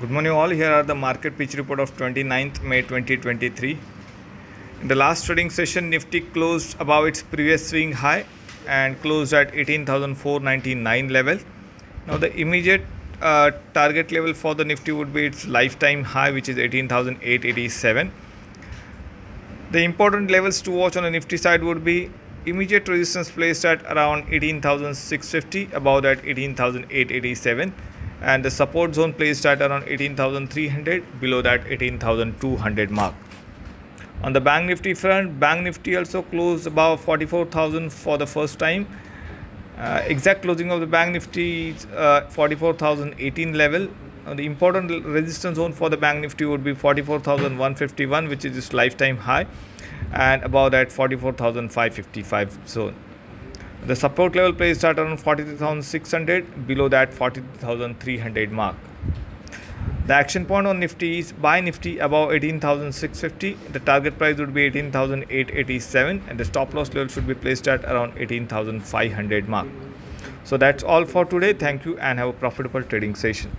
Good morning, all. Here are the market pitch report of 29th May 2023. In the last trading session, Nifty closed above its previous swing high and closed at 18,499 level. Now, the immediate uh, target level for the Nifty would be its lifetime high, which is 18,887. The important levels to watch on the Nifty side would be immediate resistance placed at around 18,650, above that 18,887 and the support zone placed at around 18,300 below that 18,200 mark. On the Bank Nifty front, Bank Nifty also closed above 44,000 for the first time. Uh, exact closing of the Bank Nifty is uh, 44,018 level. Uh, the important resistance zone for the Bank Nifty would be 44,151, which is its lifetime high, and above that 44,555 zone. The support level placed at around 43,600, below that 43,300 mark. The action point on Nifty is buy Nifty above 18,650. The target price would be 18,887 and the stop loss level should be placed at around 18,500 mark. So that's all for today. Thank you and have a profitable trading session.